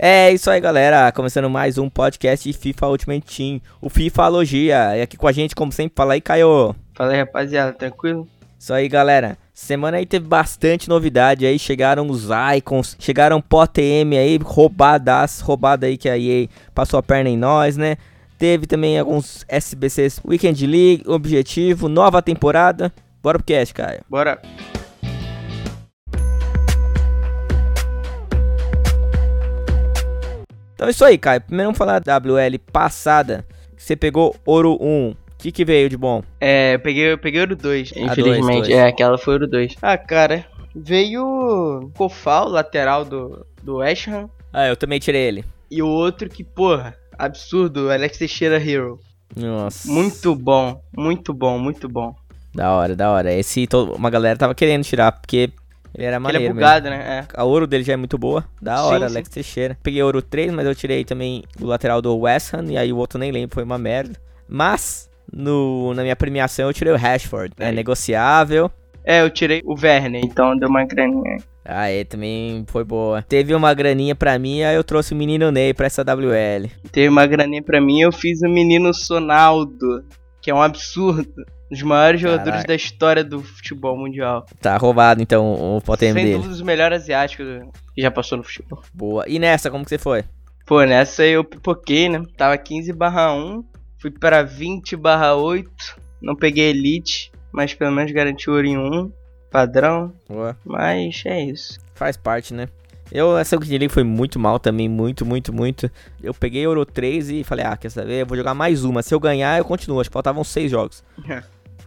É isso aí, galera. Começando mais um podcast de FIFA Ultimate Team, o FIFAlogia. E aqui com a gente, como sempre, fala aí, Caio. Fala aí, rapaziada, tranquilo? Isso aí, galera. Semana aí teve bastante novidade aí, chegaram os icons, chegaram POTM aí, roubadas, roubada aí que a EA passou a perna em nós, né? Teve também alguns SBCs Weekend League, objetivo, nova temporada. Bora pro cast, Caio. Bora. Então é isso aí, Caio. Primeiro vamos falar da WL passada. que Você pegou ouro 1. O que, que veio de bom? É, eu peguei, eu peguei ouro 2, dois, infelizmente. dois. É, aquela foi ouro 2. Ah, cara, veio Kofal, lateral do, do West Ham. Ah, eu também tirei ele. E o outro que, porra, absurdo, Alex Teixeira Hero. Nossa. Muito bom, muito bom, muito bom. Da hora, da hora. Esse to- uma galera tava querendo tirar, porque ele era Ele é maneiro mesmo. bugado, né? É. A ouro dele já é muito boa. Da Sim, hora, sim. Alex Teixeira. Peguei ouro 3, mas eu tirei também o lateral do West Ham. E aí o outro nem lembro, foi uma merda. Mas, no, na minha premiação eu tirei o Rashford. É negociável. É, eu tirei o Werner, então deu uma graninha. aí. Ah, é, também foi boa. Teve uma graninha pra mim, aí eu trouxe o menino Ney pra essa WL. Teve uma graninha pra mim, eu fiz o menino Sonaldo, que é um absurdo. Um dos maiores jogadores Caraca. da história do futebol mundial. Tá roubado então o potem Sem dele. dúvida, os melhores asiáticos que já passou no futebol. Boa. E nessa, como que você foi? Pô, nessa eu pipoquei, né? Tava 15 barra 1, fui pra 20 barra 8, não peguei Elite, mas pelo menos garanti ouro em 1, padrão, Boa. mas é isso. Faz parte, né? Eu, essa Weekend League foi muito mal também, muito, muito, muito. Eu peguei Euro 3 e falei, ah, quer saber? Eu vou jogar mais uma. Se eu ganhar, eu continuo. Acho que faltavam seis jogos.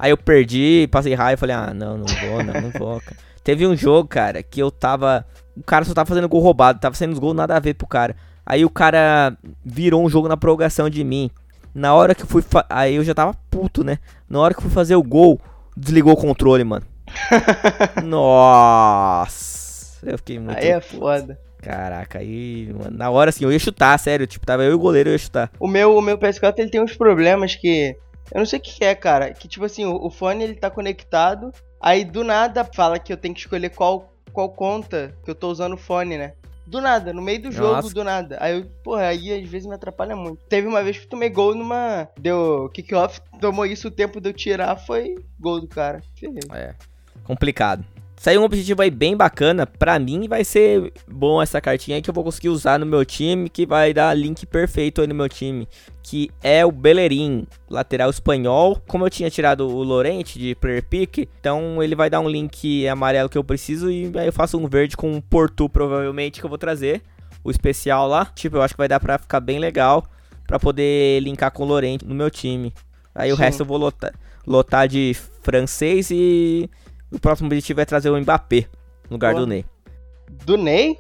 Aí eu perdi, passei raio e falei, ah, não, não vou, não, não vou, cara. Teve um jogo, cara, que eu tava. O cara só tava fazendo gol roubado, tava saindo os gols nada a ver pro cara. Aí o cara virou um jogo na prorrogação de mim. Na hora que eu fui. fa- Aí eu já tava puto, né? Na hora que eu fui fazer o gol, desligou o controle, mano. Nossa! Eu fiquei muito. Aí é foda. Caraca, aí, mano, na hora assim, eu ia chutar, sério. Tipo, tava eu e o goleiro, eu ia chutar. O meu, o meu PS4 ele tem uns problemas que. Eu não sei o que é, cara. Que tipo assim, o, o fone ele tá conectado. Aí do nada fala que eu tenho que escolher qual, qual conta que eu tô usando o fone, né? Do nada, no meio do jogo, Nossa. do nada. Aí eu, porra, aí às vezes me atrapalha muito. Teve uma vez que eu tomei gol numa. Deu kick-off, tomou isso, o tempo de eu tirar foi gol do cara. Ferrei. É, complicado. Saiu um objetivo aí bem bacana. Pra mim vai ser bom essa cartinha aí que eu vou conseguir usar no meu time, que vai dar link perfeito aí no meu time, que é o Bellerin, lateral espanhol. Como eu tinha tirado o Lorente de player pick, então ele vai dar um link amarelo que eu preciso e aí eu faço um verde com um Portu provavelmente que eu vou trazer, o especial lá. Tipo, eu acho que vai dar pra ficar bem legal pra poder linkar com o Lorente no meu time. Aí o Sim. resto eu vou lotar, lotar de francês e o próximo objetivo é trazer o Mbappé no lugar Boa. do Ney. Do Ney?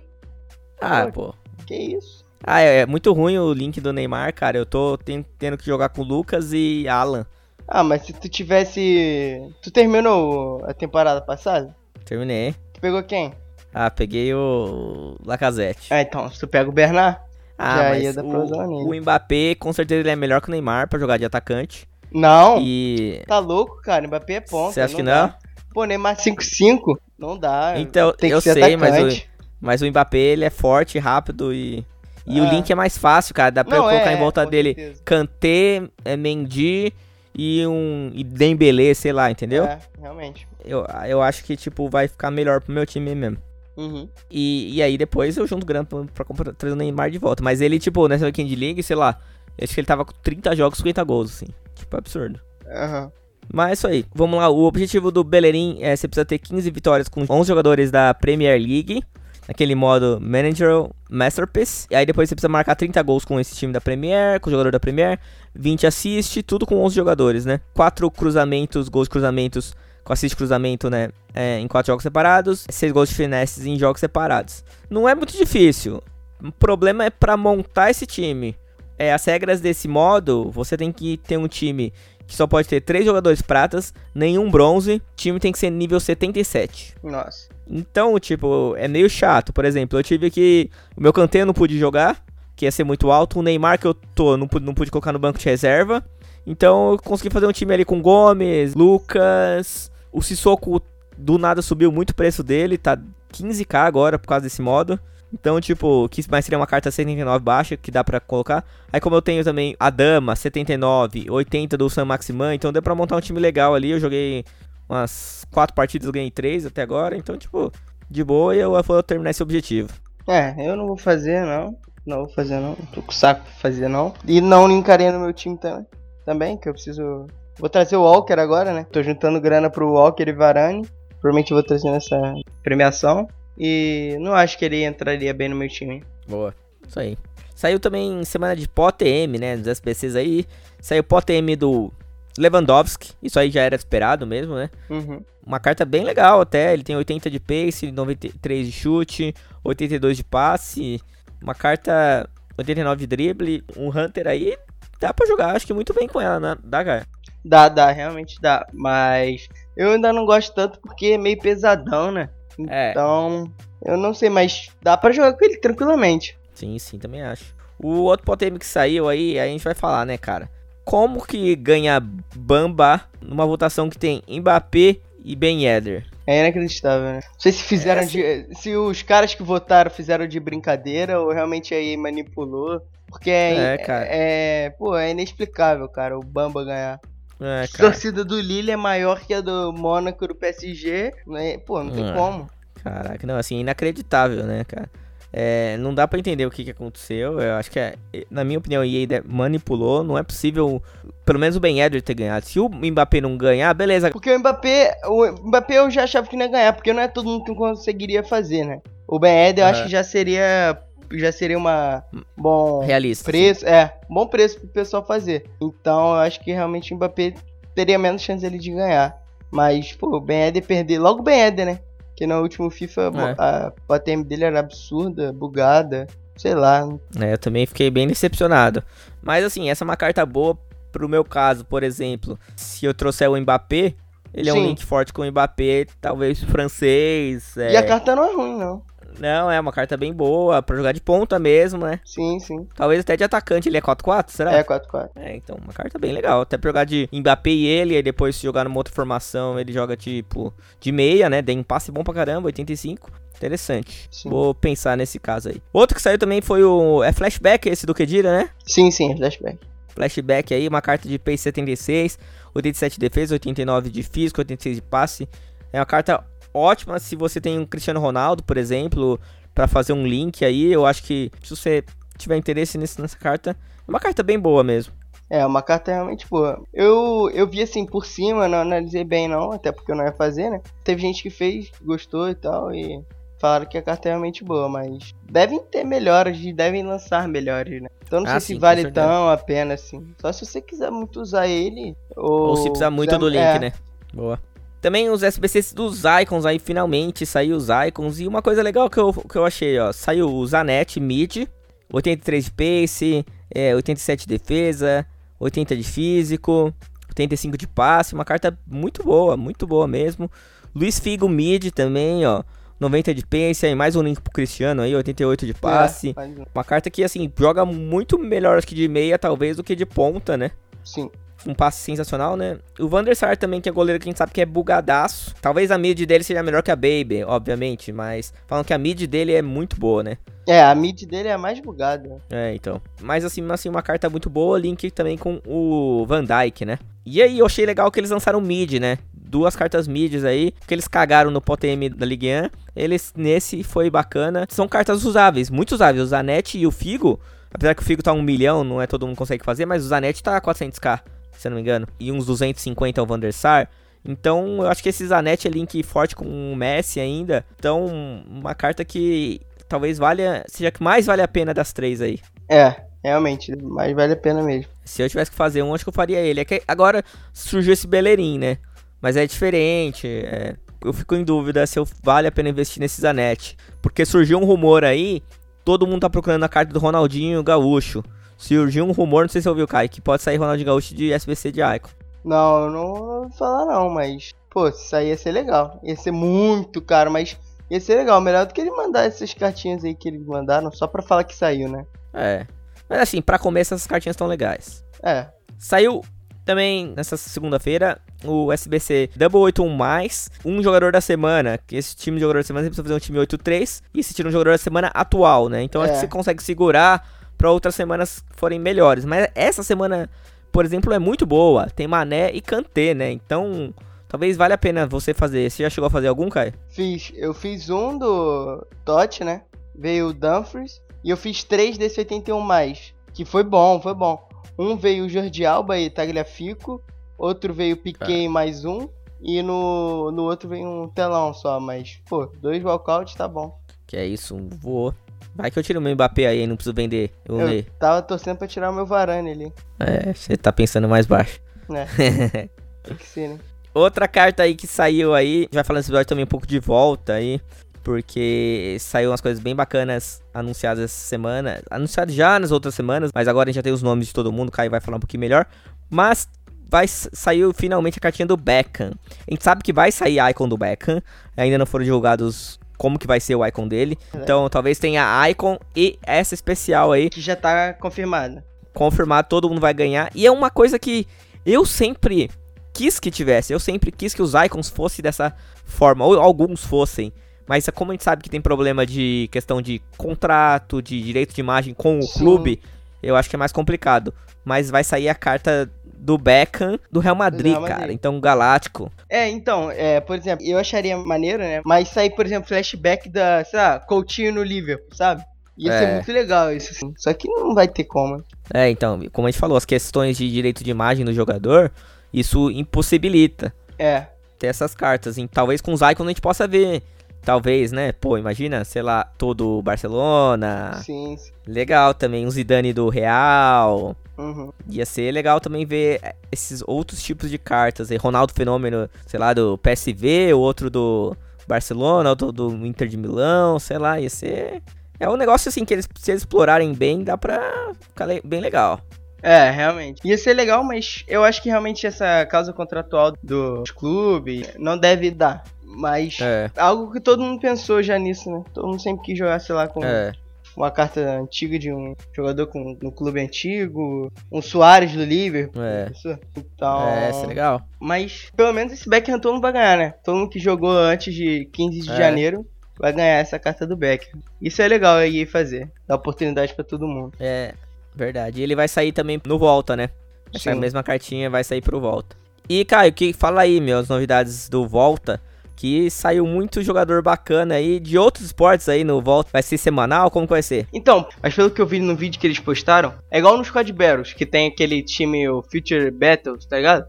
Ah, Pô. pô. Que isso? Ah, é, é muito ruim o link do Neymar, cara. Eu tô ten- tendo que jogar com Lucas e Alan. Ah, mas se tu tivesse. Tu terminou a temporada passada? Terminei. Tu pegou quem? Ah, peguei o Lacazette. Ah, então, se tu pega o Bernard. Ah, já mas ia dar pra usar o, o Mbappé, com certeza, ele é melhor que o Neymar pra jogar de atacante. Não, E. tá louco, cara. Mbappé é ponta. Você acha que dá. Pô, Neymar 5-5? Não dá. Então, tem que eu ser sei, mas o, mas o Mbappé, ele é forte, rápido e. E o Ah. link é mais fácil, cara. Dá pra eu Não, colocar é, em volta dele certeza. Kanté, é, Mendy e um. E Dembele, sei lá, entendeu? É, realmente. Eu, eu acho que, tipo, vai ficar melhor pro meu time mesmo. Uhum. E, e aí depois eu junto grana pra, pra comprar, trazer o Neymar de volta. Mas ele, tipo, nessa Weekend League, sei lá, eu acho que ele tava com 30 jogos, 50 gols, assim. Tipo, absurdo. Aham. Mas é isso aí. Vamos lá, o objetivo do Bellerin é você precisa ter 15 vitórias com 11 jogadores da Premier League. Naquele modo Manager Masterpiece. E aí depois você precisa marcar 30 gols com esse time da Premier, com o jogador da Premier. 20 assist, tudo com 11 jogadores, né? 4 cruzamentos, gols de cruzamentos com assist cruzamento, né? é, em 4 jogos separados. 6 gols de finesses em jogos separados. Não é muito difícil. O problema é pra montar esse time. É, as regras desse modo, você tem que ter um time que só pode ter 3 jogadores pratas, nenhum bronze. O time tem que ser nível 77. Nossa. Então, tipo, é meio chato. Por exemplo, eu tive que. O meu canteiro não pude jogar, que ia ser muito alto. O Neymar que eu tô, não pude, não pude colocar no banco de reserva. Então eu consegui fazer um time ali com Gomes, Lucas. O Sissoko do nada subiu muito o preço dele, tá 15k agora por causa desse modo. Então, tipo, que mais seria uma carta 79 baixa que dá pra colocar. Aí, como eu tenho também a Dama, 79, 80 do Sam Maximan, então deu pra montar um time legal ali. Eu joguei umas 4 partidas, ganhei 3 até agora. Então, tipo, de boa e eu vou terminar esse objetivo. É, eu não vou fazer, não. Não vou fazer, não. Tô com saco pra fazer, não. E não linkarei no meu time também. Também, que eu preciso. Vou trazer o Walker agora, né? Tô juntando grana pro Walker e Varane. Provavelmente vou trazer nessa premiação. E não acho que ele entraria bem no meu time. Boa. Isso aí. Saiu também semana de POTM, né? Dos SPCs aí. Saiu POTM do Lewandowski. Isso aí já era esperado mesmo, né? Uhum. Uma carta bem legal até. Ele tem 80 de pace, 93 de chute, 82 de passe. Uma carta 89 de drible. Um Hunter aí. Dá pra jogar, acho que muito bem com ela, né? Dá, cara. Dá, dá, realmente dá. Mas eu ainda não gosto tanto porque é meio pesadão, né? É. Então, eu não sei, mas dá pra jogar com ele tranquilamente. Sim, sim, também acho. O outro POTM que saiu aí, a gente vai falar, né, cara? Como que ganha Bamba numa votação que tem Mbappé e Ben Yedder? É inacreditável, né? Não sei se fizeram É, de. Se os caras que votaram fizeram de brincadeira ou realmente aí manipulou. Porque é. É, cara. é- pô, é inexplicável, cara, o Bamba ganhar. É, A torcida do Lille é maior que a do Mônaco do PSG, né? Pô, não tem É. como. Caraca, não, assim, inacreditável, né, cara? É, não dá pra entender o que, que aconteceu. Eu acho que, é, na minha opinião, a EA manipulou. Não é possível, pelo menos o Ben Yedder ter ganhado. Se o Mbappé não ganhar, beleza. Porque o Mbappé, o Mbappé eu já achava que não ia ganhar, porque não é todo mundo que conseguiria fazer, né? O Ben Eder eu acho Aham. que já seria já seria uma bom Realista. preço, é, bom preço pro pessoal fazer. Então eu acho que realmente o Mbappé teria menos chance ele de ganhar. Mas, pô, o Ben Eder perder, logo o Ben Eder, né? Que no último FIFA É. a, a ATM dele era absurda, bugada, sei lá. É, eu também fiquei bem decepcionado. Mas assim, essa é uma carta boa pro meu caso, por exemplo. Se eu trouxer o Mbappé, ele é um Sim. link forte com o Mbappé, talvez francês. é- E a carta não é ruim, não. Não, é uma carta bem boa, pra jogar de ponta mesmo, né? Sim, sim. Talvez até de atacante, ele é 4-4, será? É 4-4. É, então, uma carta bem legal. Até pra jogar de Mbappé e ele, aí depois se jogar numa outra formação, ele joga tipo de meia, né? Tem um passe bom pra caramba, 85. Interessante. Sim. Vou pensar nesse caso aí. Outro que saiu também foi o. É flashback esse do Kedira, né? Sim, sim, flashback. Flashback aí, uma carta de pace 76, 87 de defesa, 89 de físico, 86 de passe. É uma carta ótima se você tem um Cristiano Ronaldo, por exemplo, pra fazer um link aí. Eu acho que se você tiver interesse nesse, nessa carta, é uma carta bem boa mesmo. É, uma carta realmente boa. Eu, eu vi assim por cima, não analisei bem não, até porque eu não ia fazer, né? Teve gente que fez, gostou e tal, e falaram que a carta é realmente boa, mas devem ter melhoras e devem lançar melhores, né? Então não Ah, sei sim, se vale tão a pena assim. Só se você quiser muito usar ele, ou, Ou se precisar muito quiser- do link, é, né? Boa. Também os SBCs dos Icons aí, finalmente saiu os Icons. E uma coisa legal que eu, que eu achei, ó. Saiu o Zanetti Mid, 83 de pace, é, 87 de defesa, 80 de físico, 85 de passe. Uma carta muito boa, muito boa mesmo. Luiz Figo Mid também, ó. 90 de pace, aí mais um link pro Cristiano aí, 88 de passe. É, Uma carta que, assim, joga muito melhor acho que de meia, talvez, do que de ponta, né? sim. Um passe sensacional, né? O Van der Sar também, que é goleiro que a gente sabe que é bugadaço. Talvez a mid dele seja melhor que a Baby, obviamente, mas falam que a mid dele é muito boa, né? É, a mid dele é a mais bugada. É, então. Mas assim, assim, uma carta muito boa, link também com o Van Dyke, né? E aí, eu achei legal que eles lançaram mid, né? Duas cartas mids aí, que eles cagaram no POTM da Ligue 1. Eles, nesse, foi bacana. São cartas usáveis, muito usáveis. O Zanetti e o Figo, apesar que o Figo tá um milhão, não é todo mundo consegue fazer, mas o Zanetti tá 400k, se não me engano. E uns 250 é o Van der Sar. Então, eu acho que esse Zanetti é link forte com o Messi ainda. Então, uma carta que talvez valha, seja que mais vale a pena das três aí. É, realmente, mas vale a pena mesmo. Se eu tivesse que fazer um, acho que eu faria ele. É que agora surgiu esse Bellerin, né? Mas é diferente. é, Eu fico em dúvida se eu- vale a pena investir nesse Zanetti. Porque surgiu um rumor aí, todo mundo tá procurando a carta do Ronaldinho Gaúcho. Surgiu um rumor, não sei se você ouviu, Kai, que pode sair Ronaldinho Gaúcho de SBC de Icon. Não, eu não vou falar não, mas, pô, se sair ia ser legal. Ia ser muito caro, mas ia ser legal. Melhor do que ele mandar essas cartinhas aí que eles mandaram, só pra falar que saiu, né? É. Mas assim, pra começo essas cartinhas estão legais. É, Saiu Também, nessa segunda-feira, o SBC Double 81 mais, um jogador da semana, que esse time de jogador da semana você precisa fazer um time 8-3 e esse tira um jogador da semana atual, né? Então É. acho que você consegue segurar pra outras semanas forem melhores. Mas essa semana, por exemplo, é muito boa. Tem Mané e Kanté, né? Então, talvez valha a pena você fazer. Você já chegou a fazer algum, Kai? Fiz, eu fiz um do Totti, né? Veio o Dumfries. E eu fiz três desse 81 mais. Que foi bom, foi bom. Um veio o Jordi Alba e Tagliafico. Outro veio o Piquet e mais um. E no, no outro veio um telão só. Mas, pô, dois walkouts tá bom. Que é isso, um voou. Vai que eu tiro o meu Mbappé aí, não preciso vender. Eu, Eu tava torcendo pra tirar o meu Varane ali. É, você tá pensando mais baixo. Né? Tem que ser, né? Outra carta aí que saiu aí, já falando desse episódio também um pouco de volta aí, porque saiu umas coisas bem bacanas anunciadas essa semana, anunciadas já nas outras semanas, mas agora a gente já tem os nomes de todo mundo, o Caio vai falar um pouquinho melhor, mas vai saiu finalmente a cartinha do Beckham. A gente sabe que vai sair a icon do Beckham, ainda não foram divulgados como que vai ser o icon dele, então talvez tenha a icon e essa especial aí, Que já tá confirmado. confirmado, todo mundo vai ganhar. E é uma coisa que eu sempre quis que tivesse. Eu sempre quis que os icons fossem dessa forma, ou alguns fossem. Mas como a gente sabe que tem problema de questão de contrato, de direito de imagem com o Sim. clube, eu acho que é mais complicado. Mas vai sair a carta do Beckham do Real Madrid, Real Madrid. cara. Então, Galáctico. É, então, é, por exemplo, eu acharia maneiro, né? Mas sair, por exemplo, flashback da, sei lá, Coutinho no Liverpool, sabe? Ia É. ser muito legal isso, assim. Só que não vai ter como. É, então, como a gente falou, as questões de direito de imagem do jogador, isso impossibilita. É. ter essas cartas. E talvez com os icons a gente possa ver. Talvez, né? Pô, imagina, sei lá, todo o Barcelona. Sim, sim. Legal também, um Zidane do Real. Uhum. Ia ser legal também ver eh, esses outros tipos de cartas. aí. Ronaldo Fenômeno, sei lá, do PSV, o outro do Barcelona, outro do Inter de Milão, sei lá, ia ser. É um negócio assim que eles, se eles explorarem bem, dá pra ficar bem legal. É, realmente. Ia ser legal, mas eu acho que realmente essa causa contratual dos clubes não deve dar. Mas É, algo que todo mundo pensou já nisso, né? Todo mundo sempre quis jogar, sei lá, com é. uma carta antiga de um jogador com, no clube antigo, um Soares do Liverpool. É. Isso. Então. É, isso é legal. Mas pelo menos esse Beckham todo mundo vai ganhar, né? Todo mundo que jogou antes de 15 de É. janeiro vai ganhar essa carta do Beckham. Isso é legal aí fazer. Dar oportunidade pra todo mundo. É, verdade. E ele vai sair também no Volta, né? Essa mesma cartinha vai sair pro Volta. E, Caio, que fala aí, meu, as novidades do Volta. Que saiu muito jogador bacana aí de outros esportes aí no Volta. Vai ser semanal? Como que vai ser? Então, mas pelo que eu vi no vídeo que eles postaram, é igual no Squad Battles, que tem aquele time, o Future Battles, tá ligado?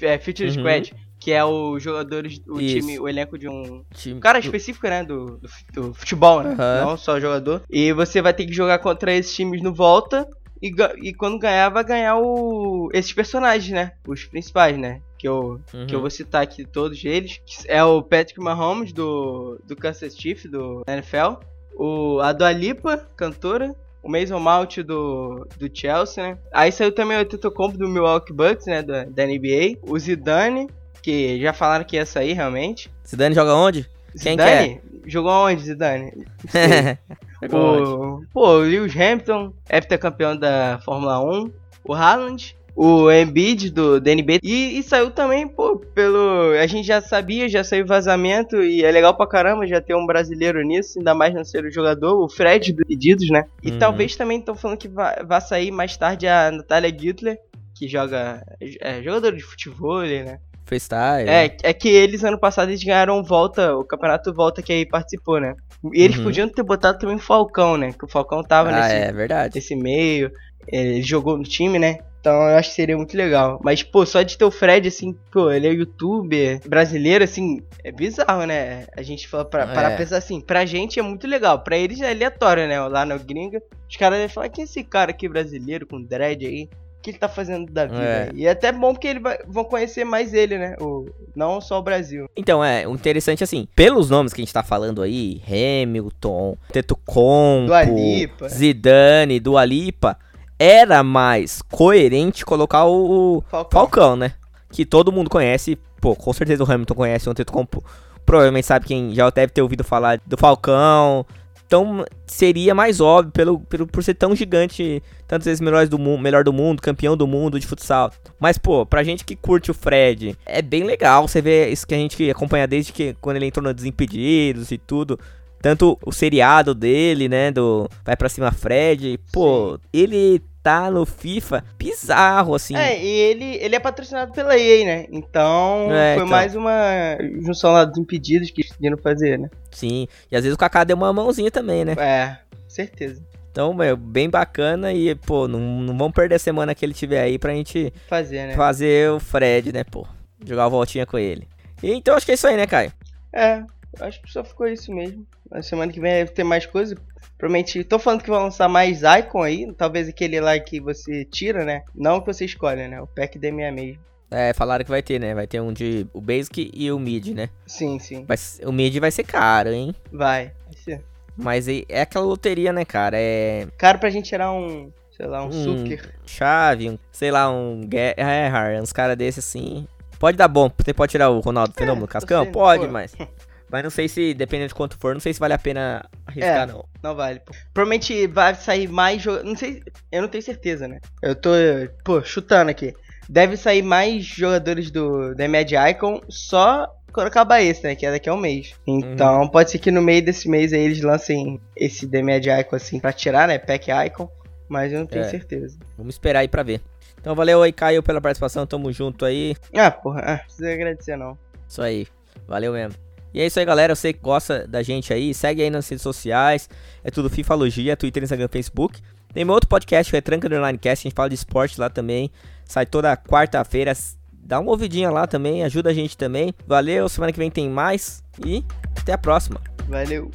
É, Future Uhum. Squad, que é os jogadores, o Isso. time, o elenco de um Time... um cara específico, né, do, do, do futebol, né? Aham. Não só jogador. E você vai ter que jogar contra esses times no volta. E, e quando ganhar, vai ganhar o, esses personagens, né? Os principais, né? Que eu, Uhum. que eu vou citar aqui todos eles. É o Patrick Mahomes, do, do Kansas Chiefs, do NFL. O, a Dua Lipa, cantora. O Mason Mount do, do Chelsea, né? Aí saiu também o Tetocompo do Milwaukee Bucks, né? Da, da NBA. O Zidane, que já falaram que ia sair realmente. Zidane joga onde? Quem que Zidane? Jogou aonde, Zidane? Onde? o, pô, o Lewis Hamilton, heptacampeão da Fórmula 1. O Haaland. O Embiid do DNB. E, e saiu também, pô, pelo. A gente já sabia, já saiu vazamento. E é legal pra caramba já ter um brasileiro nisso, ainda mais não ser o jogador. O Fred do Pedidos, né? E Uhum. talvez também estão falando que vai, vai sair mais tarde a Natália Gittler, que joga. É jogadora de futebol, né? Freestyle. É, é que eles ano passado eles ganharam volta, o campeonato volta que aí participou, né? E eles Uhum. podiam ter botado também o Falcão, né? Que o Falcão tava Ah, nesse, é verdade. nesse meio, é, ele jogou no time, né? Então eu acho que seria muito legal. Mas, pô, só de ter o Fred, assim, pô, ele é youtuber brasileiro, assim, é bizarro, né? A gente fala pra, É. para pensar assim, pra gente é muito legal, pra eles é aleatório, né? Lá no gringa, os caras devem falar, quem é esse cara aqui brasileiro com dread aí? Que ele tá fazendo da vida? É. E é até bom porque eles vai- vão conhecer mais ele, né? O, não só o Brasil. Então, é, o interessante assim, pelos nomes que a gente tá falando aí, Hamilton, Lipa. Zidane, Dua Lipa, era mais coerente colocar o, Falcão. Falcão, né? Que todo mundo conhece, pô, com certeza o Hamilton conhece o Tetocompo. Provavelmente sabe quem já deve ter ouvido falar do Falcão, Então seria mais óbvio pelo, pelo, por ser tão gigante, tantas vezes melhores do mundo, melhor do mundo, campeão do mundo de futsal. Mas, pô, pra gente que curte o Fred, é bem legal você ver isso que a gente acompanha desde que quando ele entrou no Desimpedidos e tudo. Tanto o seriado dele, né? Do Vai Pra Cima Fred. Pô, ele tá no FIFA bizarro, assim. É, e ele, ele é patrocinado pela EA, né? Então é, foi então... mais uma junção lá dos impedidos que decidiram fazer, né? Sim, e às vezes o Kaká deu uma mãozinha também, né? É, certeza. Então, meu, bem bacana e, pô, não, não vamos perder a semana que ele tiver aí pra gente fazer, né? Fazer o Fred, né, pô? Jogar uma voltinha com ele. E, então acho que é isso aí, né, Caio? É, acho que só ficou isso mesmo. Na semana que vem deve ter mais coisa. Provavelmente, tô falando que vão lançar mais Icon aí, talvez aquele lá que você tira, né? Não que você escolhe, né? O pack D6 mesmo. É, falaram que vai ter, né? Vai ter um de o Basic e o Mid, né? Sim, sim. Vai, o Mid vai ser caro, hein? Vai, vai ser. Mas é, é aquela loteria, né, cara? É. Caro pra gente tirar um, sei lá, um, um Sucker. Chave, um, sei lá, um Gerhard, uns caras desses assim. Pode dar bom, você pode tirar o Ronaldo é, Fenômeno Cascão? Pode, pô. mas. Mas não sei se, dependendo de quanto for, não sei se vale a pena arriscar, é, não. Não vale. Provavelmente vai sair mais Não sei. Eu não tenho certeza, né? Eu tô, pô, chutando aqui. Deve sair mais jogadores do da Mad Icon só quando acabar esse, né? Que é daqui a um mês. Então uhum. pode ser que no meio desse mês aí eles lancem esse The Mad Icon assim pra tirar, né? Pack Icon. Mas eu não tenho é. certeza. Vamos esperar aí pra ver. Então valeu aí, Caio, pela participação. Tamo junto aí. Ah, porra. Ah, precisa agradecer não. Isso aí. Valeu mesmo. E é isso aí, galera. Você que gosta da gente aí, segue aí nas redes sociais. É tudo Fifalogia, Twitter, Instagram, Facebook. Tem meu outro podcast, é Tranca Online Cast. A gente fala de esporte lá também. Sai toda quarta-feira. Dá uma ouvidinha lá também, ajuda a gente também. Valeu, semana que vem tem mais. E até a próxima. Valeu.